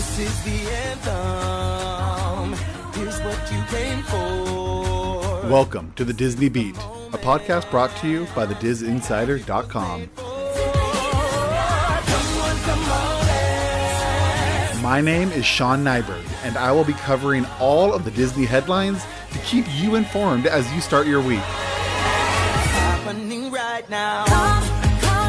This is the anthem. Here's what you came for. Welcome to the Disney Beat, a podcast brought to you by the thedisinsider.com. My name is Sean Nyberg, and I will be covering all of the Disney headlines to keep you informed as you start your week.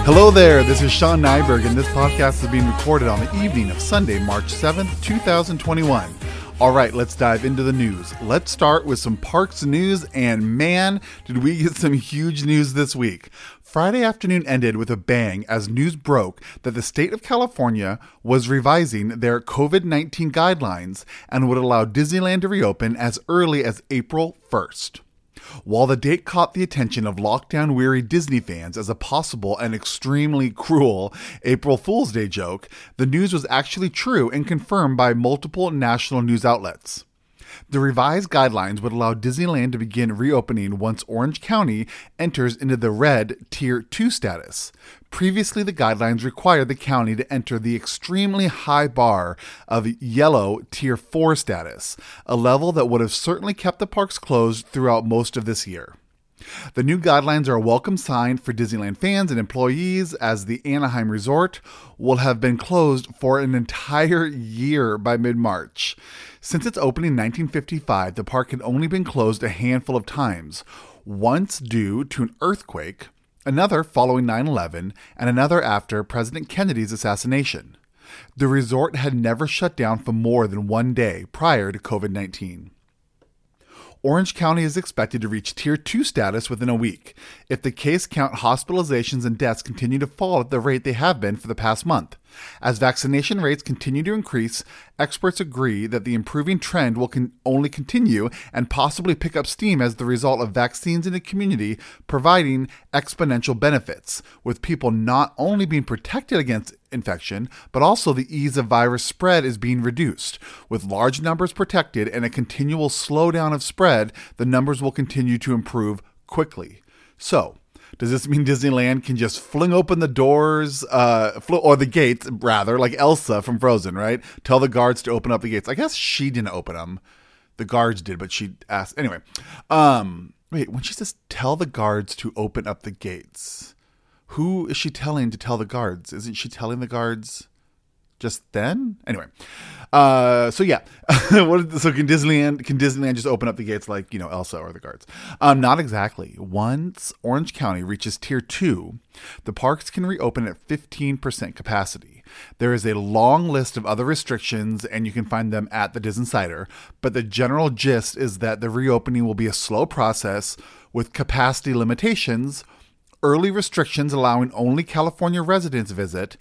Hello there, this is Sean Nyberg, and this podcast is being recorded on the evening of Sunday, March 7th, 2021. All right, let's dive into the news. Let's start with some parks news, and man, did we get some huge news this week. Friday afternoon ended with a bang as news broke that the state of California was revising their COVID 19 guidelines and would allow Disneyland to reopen as early as April 1st. While the date caught the attention of lockdown weary Disney fans as a possible and extremely cruel April Fool's Day joke, the news was actually true and confirmed by multiple national news outlets. The revised guidelines would allow Disneyland to begin reopening once Orange County enters into the red Tier 2 status. Previously, the guidelines required the county to enter the extremely high bar of yellow Tier 4 status, a level that would have certainly kept the parks closed throughout most of this year. The new guidelines are a welcome sign for Disneyland fans and employees as the Anaheim Resort will have been closed for an entire year by mid March. Since its opening in 1955, the park had only been closed a handful of times, once due to an earthquake, another following 9 11, and another after President Kennedy's assassination. The resort had never shut down for more than one day prior to COVID 19. Orange County is expected to reach Tier 2 status within a week if the case count hospitalizations and deaths continue to fall at the rate they have been for the past month. As vaccination rates continue to increase, experts agree that the improving trend will con- only continue and possibly pick up steam as the result of vaccines in the community providing exponential benefits, with people not only being protected against infection, but also the ease of virus spread is being reduced. With large numbers protected and a continual slowdown of spread, the numbers will continue to improve quickly. So, does this mean Disneyland can just fling open the doors, uh, fl- or the gates, rather, like Elsa from Frozen, right? Tell the guards to open up the gates. I guess she didn't open them. The guards did, but she asked. Anyway, um, wait, when she says tell the guards to open up the gates, who is she telling to tell the guards? Isn't she telling the guards just then? Anyway, uh, so yeah, what, so can Disneyland can Disneyland just open up the gates like you know Elsa or the guards? Um, not exactly. Once Orange County reaches Tier Two, the parks can reopen at fifteen percent capacity. There is a long list of other restrictions, and you can find them at the Disney Insider. But the general gist is that the reopening will be a slow process with capacity limitations early restrictions allowing only California residents visit,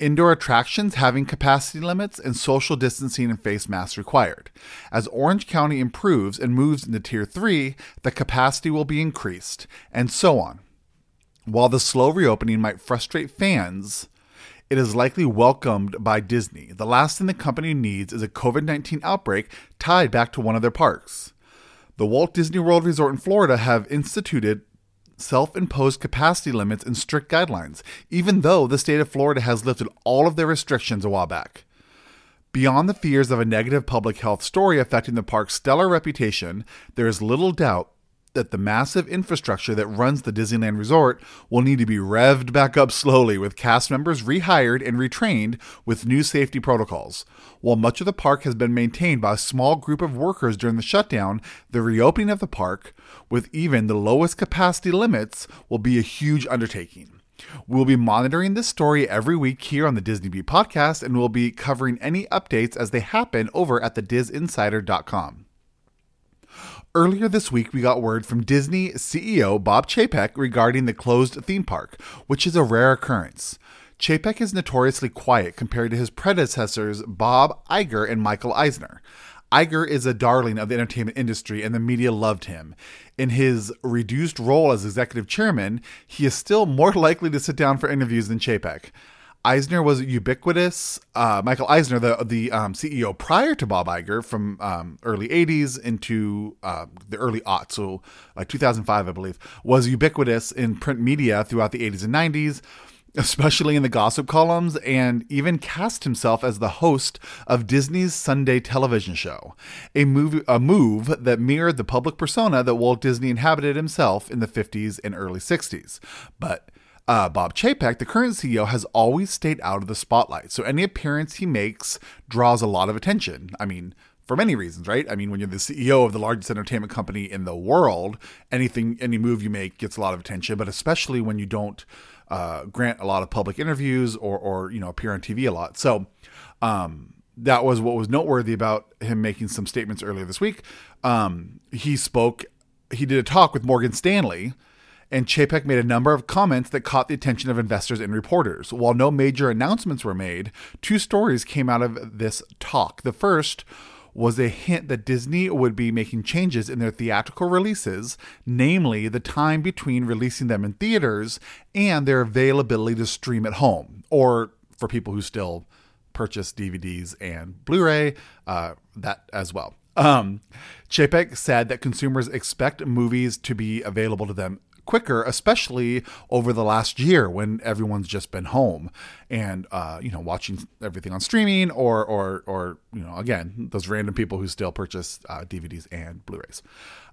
indoor attractions having capacity limits, and social distancing and face masks required. As Orange County improves and moves into Tier 3, the capacity will be increased, and so on. While the slow reopening might frustrate fans, it is likely welcomed by Disney. The last thing the company needs is a COVID 19 outbreak tied back to one of their parks. The Walt Disney World Resort in Florida have instituted self imposed capacity limits and strict guidelines, even though the state of Florida has lifted all of their restrictions a while back. Beyond the fears of a negative public health story affecting the park's stellar reputation, there is little doubt that the massive infrastructure that runs the Disneyland Resort will need to be revved back up slowly with cast members rehired and retrained with new safety protocols. While much of the park has been maintained by a small group of workers during the shutdown, the reopening of the park, with even the lowest capacity limits, will be a huge undertaking. We'll be monitoring this story every week here on the Disney Beat podcast, and we'll be covering any updates as they happen over at thedisinsider.com. Earlier this week, we got word from Disney CEO Bob Chapek regarding the closed theme park, which is a rare occurrence. Chapek is notoriously quiet compared to his predecessors Bob Iger and Michael Eisner. Iger is a darling of the entertainment industry, and the media loved him. In his reduced role as executive chairman, he is still more likely to sit down for interviews than Chapek. Eisner was ubiquitous. Uh, Michael Eisner, the the um, CEO prior to Bob Iger, from um, early '80s into uh, the early aughts, so like 2005, I believe, was ubiquitous in print media throughout the '80s and '90s. especially in the gossip columns, and even cast himself as the host of Disney's Sunday television show, a move, a move that mirrored the public persona that Walt Disney inhabited himself in the 50s and early 60s. But uh, Bob Chapek, the current CEO, has always stayed out of the spotlight, so any appearance he makes draws a lot of attention. I mean, for many reasons, right? I mean, when you're the CEO of the largest entertainment company in the world, anything, any move you make gets a lot of attention, but especially when you don't uh, grant a lot of public interviews or, or, you know, appear on TV a lot. So, um, that was what was noteworthy about him making some statements earlier this week. Um, he spoke, he did a talk with Morgan Stanley, and Chapek made a number of comments that caught the attention of investors and reporters. While no major announcements were made, two stories came out of this talk. The first was a hint that Disney would be making changes in their theatrical releases, namely the time between releasing them in theaters and their availability to stream at home, or for people who still purchase DVDs and Blu ray, uh, that as well. Um, Chapek said that consumers expect movies to be available to them quicker, especially over the last year when everyone's just been home and uh, you know watching everything on streaming or or or you know again those random people who still purchase uh, DVDs and Blu-rays.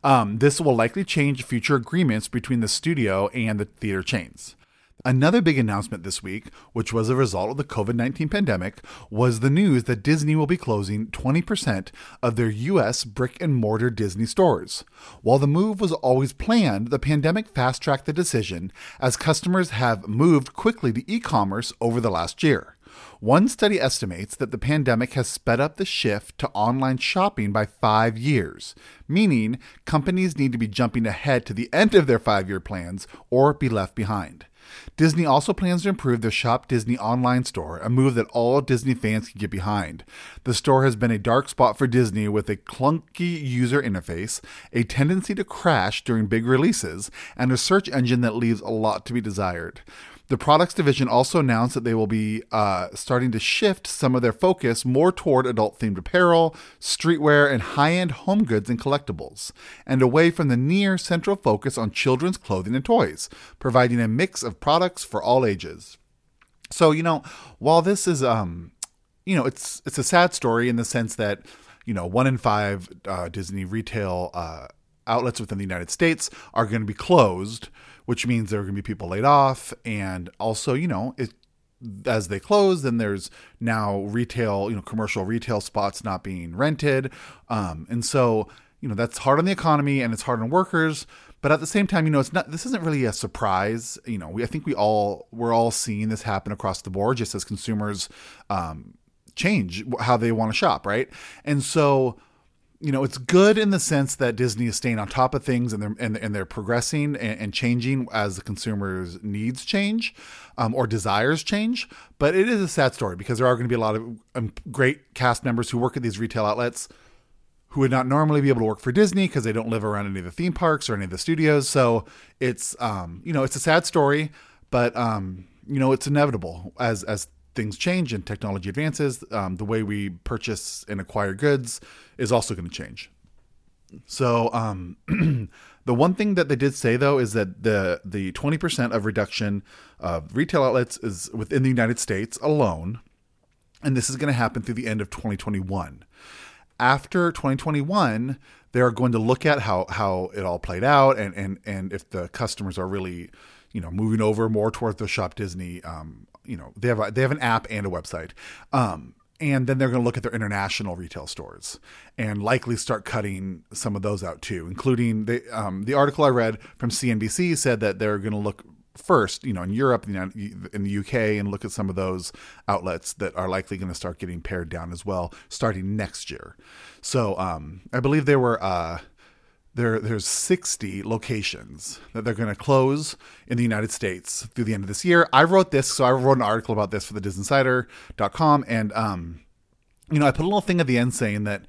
Um, this will likely change future agreements between the studio and the theater chains. Another big announcement this week, which was a result of the COVID 19 pandemic, was the news that Disney will be closing 20% of their U.S. brick and mortar Disney stores. While the move was always planned, the pandemic fast tracked the decision as customers have moved quickly to e commerce over the last year. One study estimates that the pandemic has sped up the shift to online shopping by five years, meaning companies need to be jumping ahead to the end of their five year plans or be left behind. Disney also plans to improve their Shop Disney online store, a move that all Disney fans can get behind. The store has been a dark spot for Disney with a clunky user interface, a tendency to crash during big releases, and a search engine that leaves a lot to be desired. The products division also announced that they will be uh, starting to shift some of their focus more toward adult themed apparel, streetwear, and high end home goods and collectibles, and away from the near central focus on children's clothing and toys, providing a mix of products for all ages. So, you know, while this is, um, you know, it's it's a sad story in the sense that, you know, one in five uh, Disney retail uh, outlets within the United States are going to be closed which means there are going to be people laid off. And also, you know, it, as they close, then there's now retail, you know, commercial retail spots not being rented. Um, and so, you know, that's hard on the economy and it's hard on workers. But at the same time, you know, it's not. This isn't really a surprise. You know, we, I think we all we're all seeing this happen across the board, just as consumers um, change how they want to shop, right? And so, you know, it's good in the sense that Disney is staying on top of things and they're and, and they're progressing and, and, changing as the consumer's needs change um, or desires change. But it is a sad story because there are going to be a lot of um, great cast members who work at these retail outlets who would not normally be able to work for Disney because they don't live around any of the theme parks or any of the studios. So it's um, you know it's a sad story, but um, you know it's inevitable as as things change and technology advances, um, the way we purchase and acquire goods is also going to change. So, um, the one thing that they did say though is that the the twenty percent of reduction of retail outlets is within the United States alone, and this is going to happen through the end of 2021. After 2021, they're going to look at how how it all played out and and and if the customers are really you know moving over more towards the shop disney um, you know they have a, they have an app and a website. Um, and then they're going to look at their international retail stores and likely start cutting some of those out too including the um, the article i read from cnbc said that they're going to look first you know in europe in the uk and look at some of those outlets that are likely going to start getting pared down as well starting next year. So um, i believe there were uh, there there's 60 locations that they're going to close in the United States through the end of this year. I wrote this, so I wrote an article about this for the DisInsider.com, and um, you know, I put a little thing at the end saying that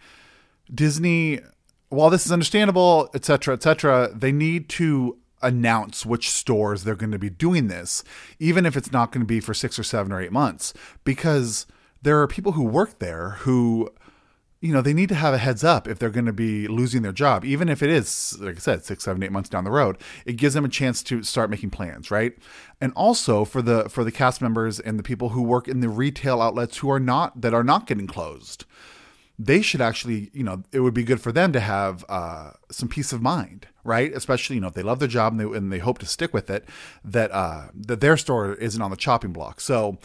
Disney, while this is understandable, etc., etc., they need to announce which stores they're going to be doing this, even if it's not going to be for six or seven or eight months, because there are people who work there who you know, they need to have a heads up if they're going to be losing their job, even if it is, like I said, six, seven, eight months down the road. It gives them a chance to start making plans, right? And also for the for the cast members and the people who work in the retail outlets who are not that are not getting closed, they should actually, you know, it would be good for them to have uh, some peace of mind, right? Especially, you know, if they love their job and they, and they hope to stick with it, that uh, that their store isn't on the chopping block. So,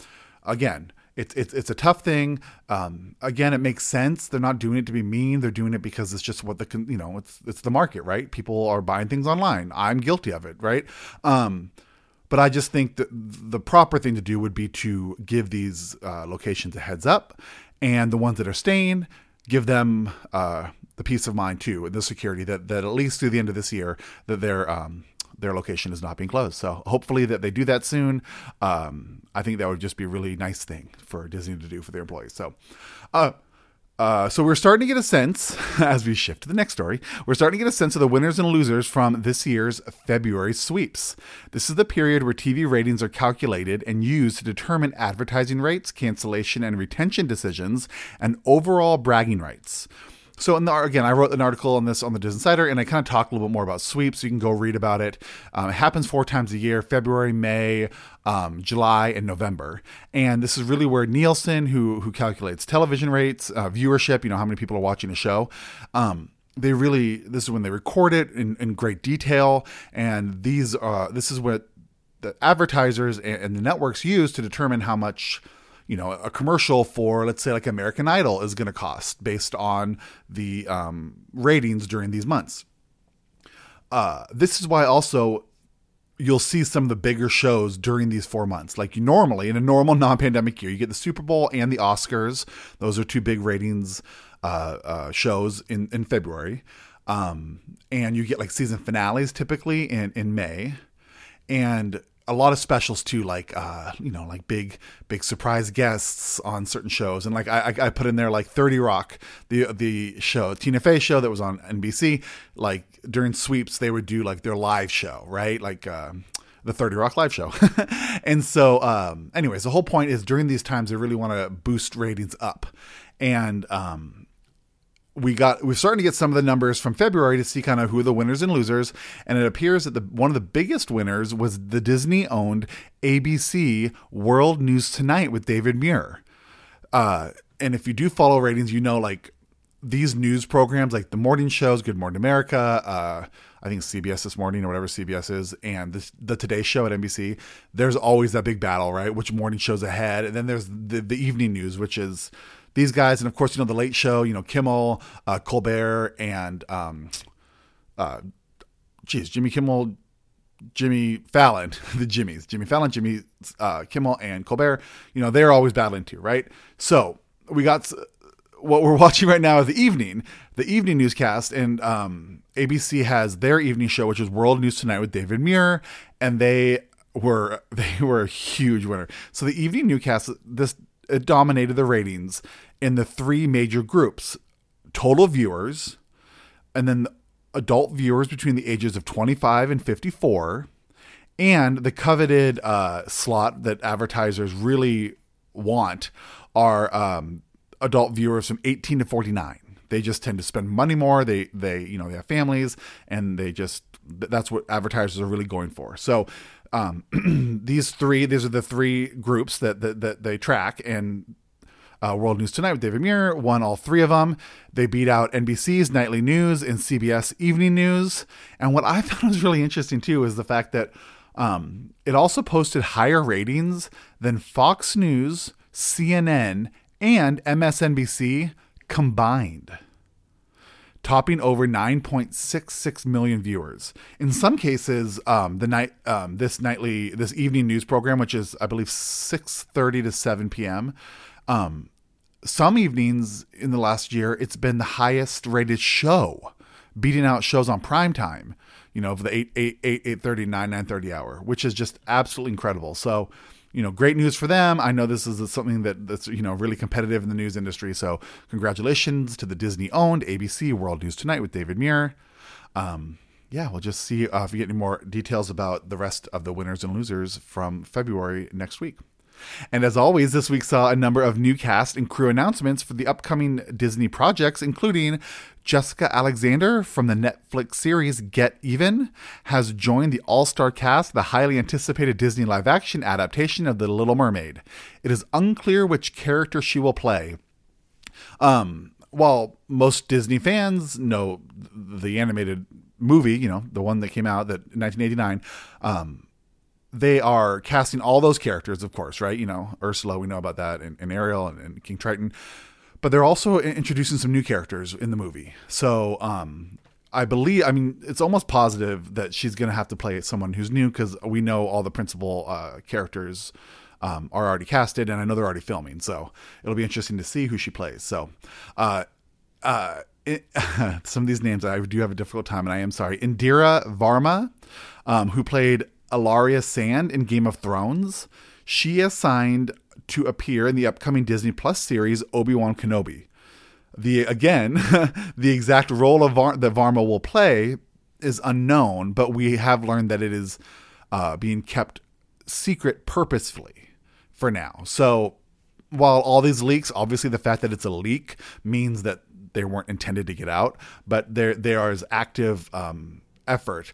again it's it's it's a tough thing. Um, again, it makes sense. They're not doing it to be mean. They're doing it because it's just what the you know it's it's the market, right? People are buying things online. I'm guilty of it, right? Um, but I just think that the proper thing to do would be to give these uh, locations a heads up, and the ones that are staying, give them uh, the peace of mind too, and the security that that at least through the end of this year that they're um, their location is not being closed. So hopefully that they do that soon. Um, I think that would just be a really nice thing for Disney to do for their employees. So, uh, uh, so we're starting to get a sense as we shift to the next story. We're starting to get a sense of the winners and losers from this year's February sweeps. This is the period where TV ratings are calculated and used to determine advertising rates, cancellation and retention decisions, and overall bragging rights. So in the, again, I wrote an article on this on the Disney Insider, and I kind of talk a little bit more about sweeps. You can go read about it. Um, it happens four times a year: February, May, um, July, and November. And this is really where Nielsen, who who calculates television rates, uh, viewership, you know how many people are watching a show. Um, they really this is when they record it in, in great detail, and these uh, this is what the advertisers and, and the networks use to determine how much you know a commercial for let's say like American Idol is going to cost based on the um, ratings during these months. Uh, this is why also you'll see some of the bigger shows during these four months. Like normally in a normal non-pandemic year, you get the Super Bowl and the Oscars. Those are two big ratings uh, uh, shows in in February, um, and you get like season finales typically in in May, and a lot of specials too, like uh, you know, like big big surprise guests on certain shows, and like I, I put in there like Thirty Rock, the the show Tina Fey show that was on NBC. Like during sweeps, they would do like their live show, right? Like uh, the 30 Rock live show. and so, um, anyways, the whole point is during these times, they really want to boost ratings up. And um, we got we're starting to get some of the numbers from February to see kind of who the winners and losers, and it appears that the one of the biggest winners was the Disney owned ABC World News Tonight with David Muir. Uh, and if you do follow ratings, you know like these news programs like the morning shows, Good Morning America, uh, I think CBS this morning or whatever CBS is, and the, the Today Show at NBC. There's always that big battle, right? Which morning shows ahead, and then there's the the evening news, which is these guys, and of course, you know, the Late Show, you know, Kimmel, uh, Colbert, and um, uh, geez, Jimmy Kimmel, Jimmy Fallon, the Jimmys, Jimmy Fallon, Jimmy uh, Kimmel, and Colbert. You know, they're always battling too, right? So we got what we're watching right now is the evening, the evening newscast, and um, ABC has their evening show, which is World News Tonight with David Muir, and they were they were a huge winner. So the evening newscast, this it dominated the ratings in the three major groups total viewers, and then adult viewers between the ages of 25 and 54, and the coveted uh, slot that advertisers really want are um, adult viewers from 18 to 49 they just tend to spend money more. They they you know they have families and they just that's what advertisers are really going for. So um, these three, these are the three groups that that, that they track, and uh, World News Tonight with David Muir won all three of them. They beat out NBC's Nightly News and CBS Evening News. And what I found was really interesting too is the fact that um, it also posted higher ratings than Fox News, CNN, and MSNBC combined topping over 9.66 million viewers. In some cases, um, the night um, this nightly this evening news program, which is I believe 6:30 to 7 p.m. Um, some evenings in the last year, it's been the highest rated show, beating out shows on prime time. You know, of the 8, 8, 8, 8 30, 9, 9 30 hour, which is just absolutely incredible. So, you know, great news for them. I know this is something that, that's, you know, really competitive in the news industry. So congratulations to the Disney owned ABC World News Tonight with David Muir. Um, yeah, we'll just see uh, if we get any more details about the rest of the winners and losers from February next week. And as always, this week saw a number of new cast and crew announcements for the upcoming Disney projects, including Jessica Alexander from the Netflix series Get Even has joined the all star cast the highly anticipated Disney live action adaptation of The Little Mermaid. It is unclear which character she will play. Um, while most Disney fans know the animated movie, you know, the one that came out that 1989, um, they are casting all those characters, of course, right? You know, Ursula, we know about that, and, and Ariel and, and, King Triton. But they're also introducing some new characters in the movie. So um, I believe, I mean, it's almost positive that she's going to have to play someone who's new because we know all the principal uh, characters um, are already casted, and I know they're already filming. So it'll be interesting to see who she plays. So, uh, uh, it, some of these names I do have a difficult time, and I am sorry. Indira Varma, um, who played Ellaria Sand in Game of Thrones. She is signed to appear in the upcoming Disney Plus series Obi Wan Kenobi. The again, the exact role of Var- that Varma will play is unknown, but we have learned that it is uh, being kept secret purposefully for now. So while all these leaks, obviously the fact that it's a leak means that they weren't intended to get out, but there there is active um, effort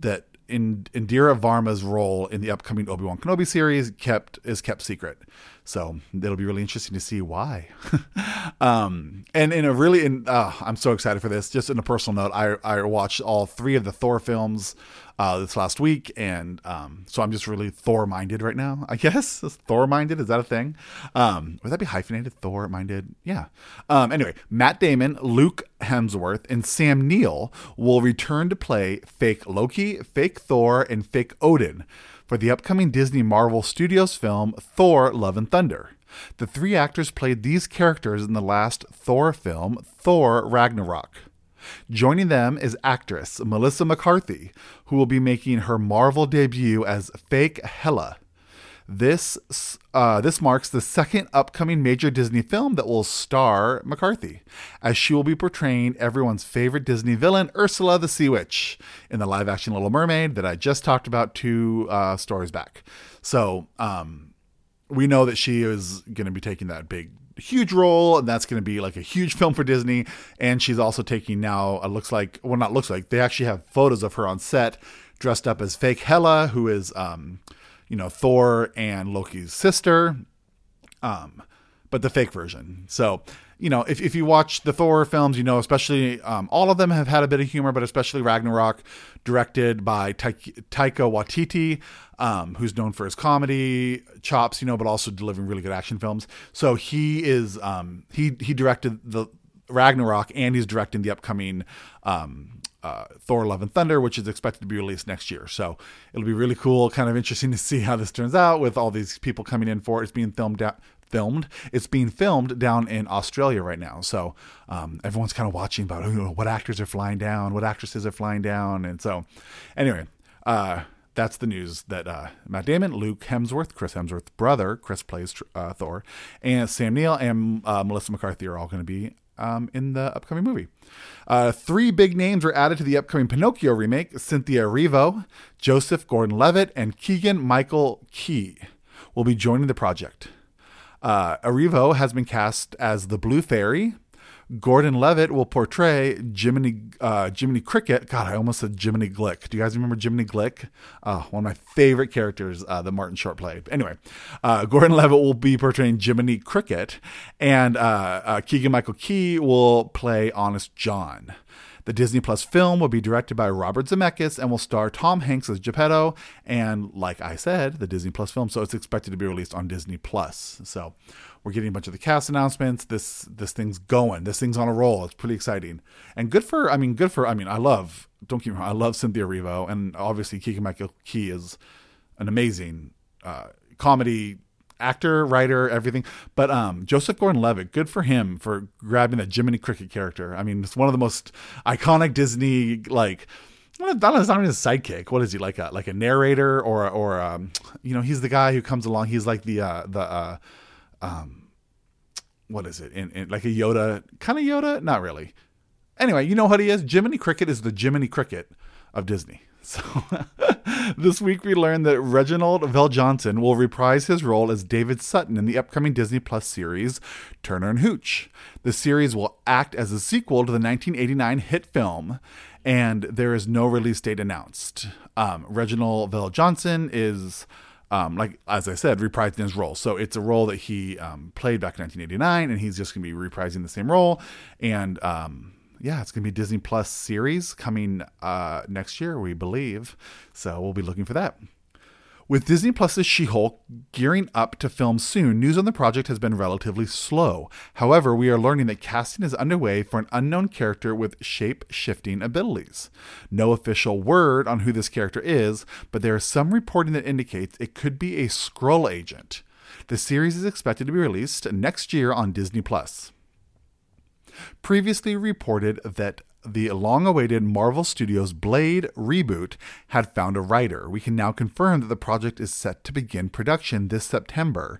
that in Indira Varma's role in the upcoming Obi Wan Kenobi series kept is kept secret. So it'll be really interesting to see why. um, and in a really, in, uh, I'm so excited for this. Just in a personal note, I I watched all three of the Thor films uh, this last week, and um, so I'm just really Thor minded right now. I guess Thor minded is that a thing? Um, would that be hyphenated? Thor minded? Yeah. Um, anyway, Matt Damon, Luke Hemsworth, and Sam Neill will return to play fake Loki, fake Thor, and fake Odin for the upcoming Disney Marvel Studios film Thor: Love and Thunder. The three actors played these characters in the last Thor film, Thor Ragnarok. Joining them is actress Melissa McCarthy, who will be making her Marvel debut as fake Hela. This uh, this marks the second upcoming major Disney film that will star McCarthy, as she will be portraying everyone's favorite Disney villain, Ursula the Sea Witch, in the live-action Little Mermaid that I just talked about two uh, stories back. So um, we know that she is going to be taking that big huge role, and that's going to be like a huge film for Disney. And she's also taking now, it looks like, well, not looks like, they actually have photos of her on set dressed up as fake Hela, who is, um, you know, Thor and Loki's sister, um, but the fake version. So, you know, if, if you watch the Thor films, you know, especially um, all of them have had a bit of humor, but especially Ragnarok, directed by Taika Waititi, um, who's known for his comedy chops, you know, but also delivering really good action films. So he is um, he he directed the Ragnarok, and he's directing the upcoming um, uh, Thor: Love and Thunder, which is expected to be released next year. So it'll be really cool, kind of interesting to see how this turns out with all these people coming in for it. It's being filmed out, filmed. It's being filmed down in Australia right now. So um, everyone's kind of watching about you know, what actors are flying down, what actresses are flying down. And so, anyway, uh, that's the news that uh, Matt Damon, Luke Hemsworth, Chris Hemsworth's brother, Chris plays uh, Thor, and Sam Neill and uh, Melissa McCarthy are all going to be um, in the upcoming movie. Uh, three big names were added to the upcoming Pinocchio remake Cynthia Erivo, Joseph Gordon Levitt, and Keegan Michael Key will be joining the project. Uh, Erivo has been cast as the Blue Fairy. Gordon Levitt will portray Jiminy uh, Jiminy Cricket. God, I almost said Jiminy Glick. Do you guys remember Jiminy Glick? Uh, one of my favorite characters uh, that Martin Short played. Anyway, uh, Gordon Levitt will be portraying Jiminy Cricket, and uh, uh, Keegan Michael Key will play Honest John. The Disney Plus film will be directed by Robert Zemeckis and will star Tom Hanks as Geppetto. And like I said, the Disney Plus film, so it's expected to be released on Disney Plus. So we're getting a bunch of the cast announcements. This this thing's going. This thing's on a roll. It's pretty exciting and good for. I mean, good for. I mean, I love. Don't get me wrong. I love Cynthia Erivo and obviously Keegan Michael Key is an amazing uh, comedy actor, writer, everything. But um, Joseph Gordon-Levitt, good for him for grabbing that Jiminy Cricket character. I mean, it's one of the most iconic Disney like. Well, not even a sidekick. What is he like a like a narrator or or um, you know he's the guy who comes along. He's like the uh, the uh, um, what is it? In, in like a Yoda kind of Yoda, not really. Anyway, you know what he is. Jiminy Cricket is the Jiminy Cricket of Disney. So this week we learned that Reginald VelJohnson will reprise his role as David Sutton in the upcoming Disney Plus series Turner and Hooch. The series will act as a sequel to the 1989 hit film, and there is no release date announced. Um, Reginald VelJohnson is um, like as I said, reprising his role. So it's a role that he um, played back in 1989, and he's just going to be reprising the same role. And um, yeah, it's going to be Disney Plus series coming uh, next year, we believe. So we'll be looking for that. With Disney Plus's She Hulk gearing up to film soon, news on the project has been relatively slow. However, we are learning that casting is underway for an unknown character with shape shifting abilities. No official word on who this character is, but there is some reporting that indicates it could be a Skrull agent. The series is expected to be released next year on Disney Plus. Previously reported that the long awaited Marvel Studios Blade reboot had found a writer. We can now confirm that the project is set to begin production this September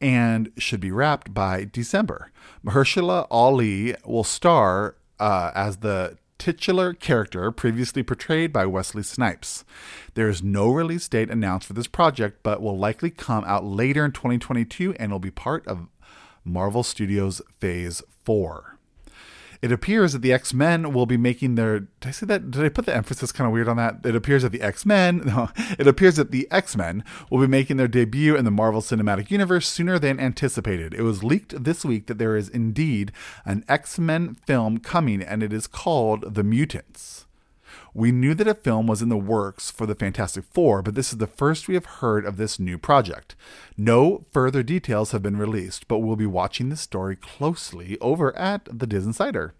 and should be wrapped by December. Mahershala Ali will star uh, as the titular character previously portrayed by Wesley Snipes. There is no release date announced for this project, but will likely come out later in 2022 and will be part of Marvel Studios Phase 4 it appears that the X Men will be making their. Did I say that? Did I put the emphasis kind of weird on that? It appears that the X Men. No, it appears that the X Men will be making their debut in the Marvel Cinematic Universe sooner than anticipated. It was leaked this week that there is indeed an X Men film coming, and it is called The Mutants. We knew that a film was in the works for the Fantastic Four, but this is the first we have heard of this new project. No further details have been released, but we'll be watching this story closely over at the DisInsider.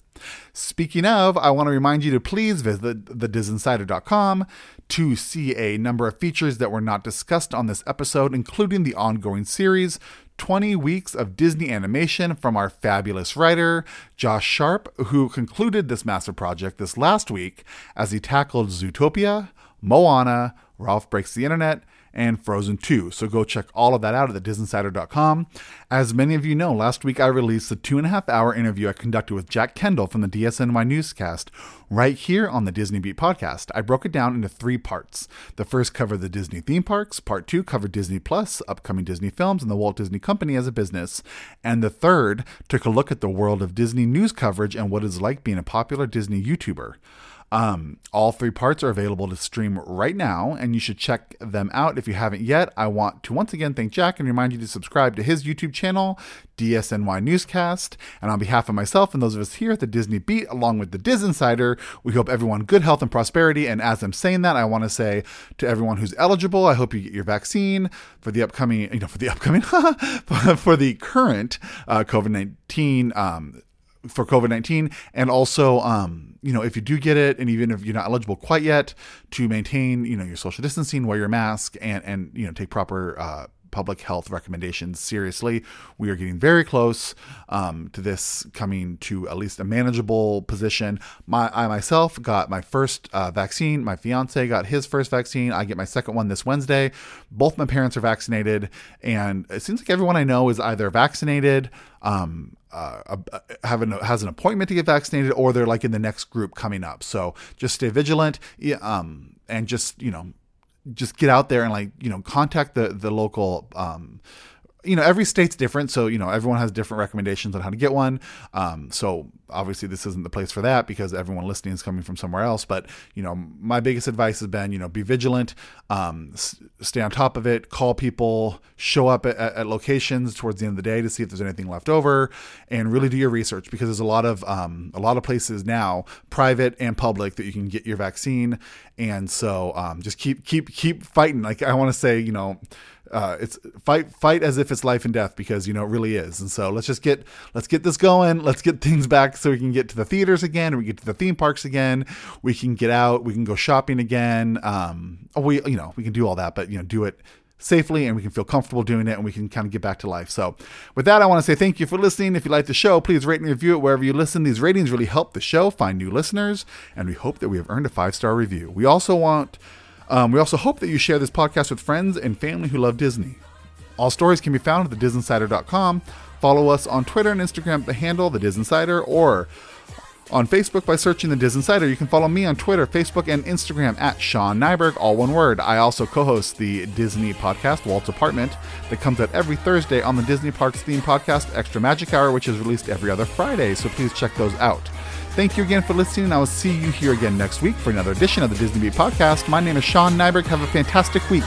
Speaking of, I want to remind you to please visit thedisinsider.com to see a number of features that were not discussed on this episode, including the ongoing series, 20 weeks of Disney animation from our fabulous writer, Josh Sharp, who concluded this massive project this last week as he tackled Zootopia, Moana, Ralph Breaks the Internet, and Frozen 2. So go check all of that out at thedisinsider.com. As many of you know, last week I released the two and a half hour interview I conducted with Jack Kendall from the DSNY Newscast right here on the Disney Beat podcast. I broke it down into three parts. The first covered the Disney theme parks, part two covered Disney Plus, upcoming Disney films, and the Walt Disney Company as a business. And the third took a look at the world of Disney news coverage and what it's like being a popular Disney YouTuber. Um, all three parts are available to stream right now, and you should check them out if you haven't yet. I want to once again thank Jack and remind you to subscribe to his YouTube channel, DSNY Newscast. And on behalf of myself and those of us here at the Disney Beat, along with the DisInsider, we hope everyone good health and prosperity. And as I'm saying that, I want to say to everyone who's eligible, I hope you get your vaccine for the upcoming, you know, for the upcoming, for the current uh, COVID 19 um, for COVID 19. And also, um, you know, if you do get it, and even if you're not eligible quite yet, to maintain, you know, your social distancing, wear your mask, and, and you know, take proper uh, public health recommendations seriously. We are getting very close um, to this coming to at least a manageable position. My, I myself got my first uh, vaccine. My fiance got his first vaccine. I get my second one this Wednesday. Both my parents are vaccinated, and it seems like everyone I know is either vaccinated. Um, uh, have an, has an appointment to get vaccinated, or they're like in the next group coming up. So just stay vigilant, um, and just you know just get out there and like you know contact the the local um, you know every state's different so you know everyone has different recommendations on how to get one. Um, so obviously this isn't the place for that because everyone listening is coming from somewhere else but you know my biggest advice has been you know be vigilant um, s- stay on top of it call people show up at, at, locations towards the end of the day to see if there's anything left over and really do your research because there's a lot of um, a lot of places now private and public that you can get your vaccine. And so um, just keep keep keep fighting. Like i want to say you know uh, it's fight fight as if it's life and death because you know it really is and so let's just get let's get this going let's get things back so we can get to the theaters again we get to the theme parks again we can get out we can go shopping again um we you know we can do all that but you know do it safely and we can feel comfortable doing it and we can kind of get back to life. So, with that, I want to say thank you for listening. If you like the show, please rate and review it wherever you listen. These ratings really help the show find new listeners, and we hope that we have earned a five star review. We also want um, we also hope that you share this podcast with friends and family who love Disney. All stories can be found at thedisinsider.com. Follow us on Twitter and Instagram at the handle The DisInsider or on Facebook by searching The DisInsider. You can follow me on Twitter, Facebook, and Instagram at Sean Nyberg, all one word. I also co host the Disney podcast, Walt's Apartment, that comes out every Thursday on the Disney Parks theme podcast, Extra Magic Hour, which is released every other Friday, so please check those out. Thank you again for listening, and I will see you here again next week for another edition of the Disney Beat Podcast. My name is Sean Nyberg. Have a fantastic week.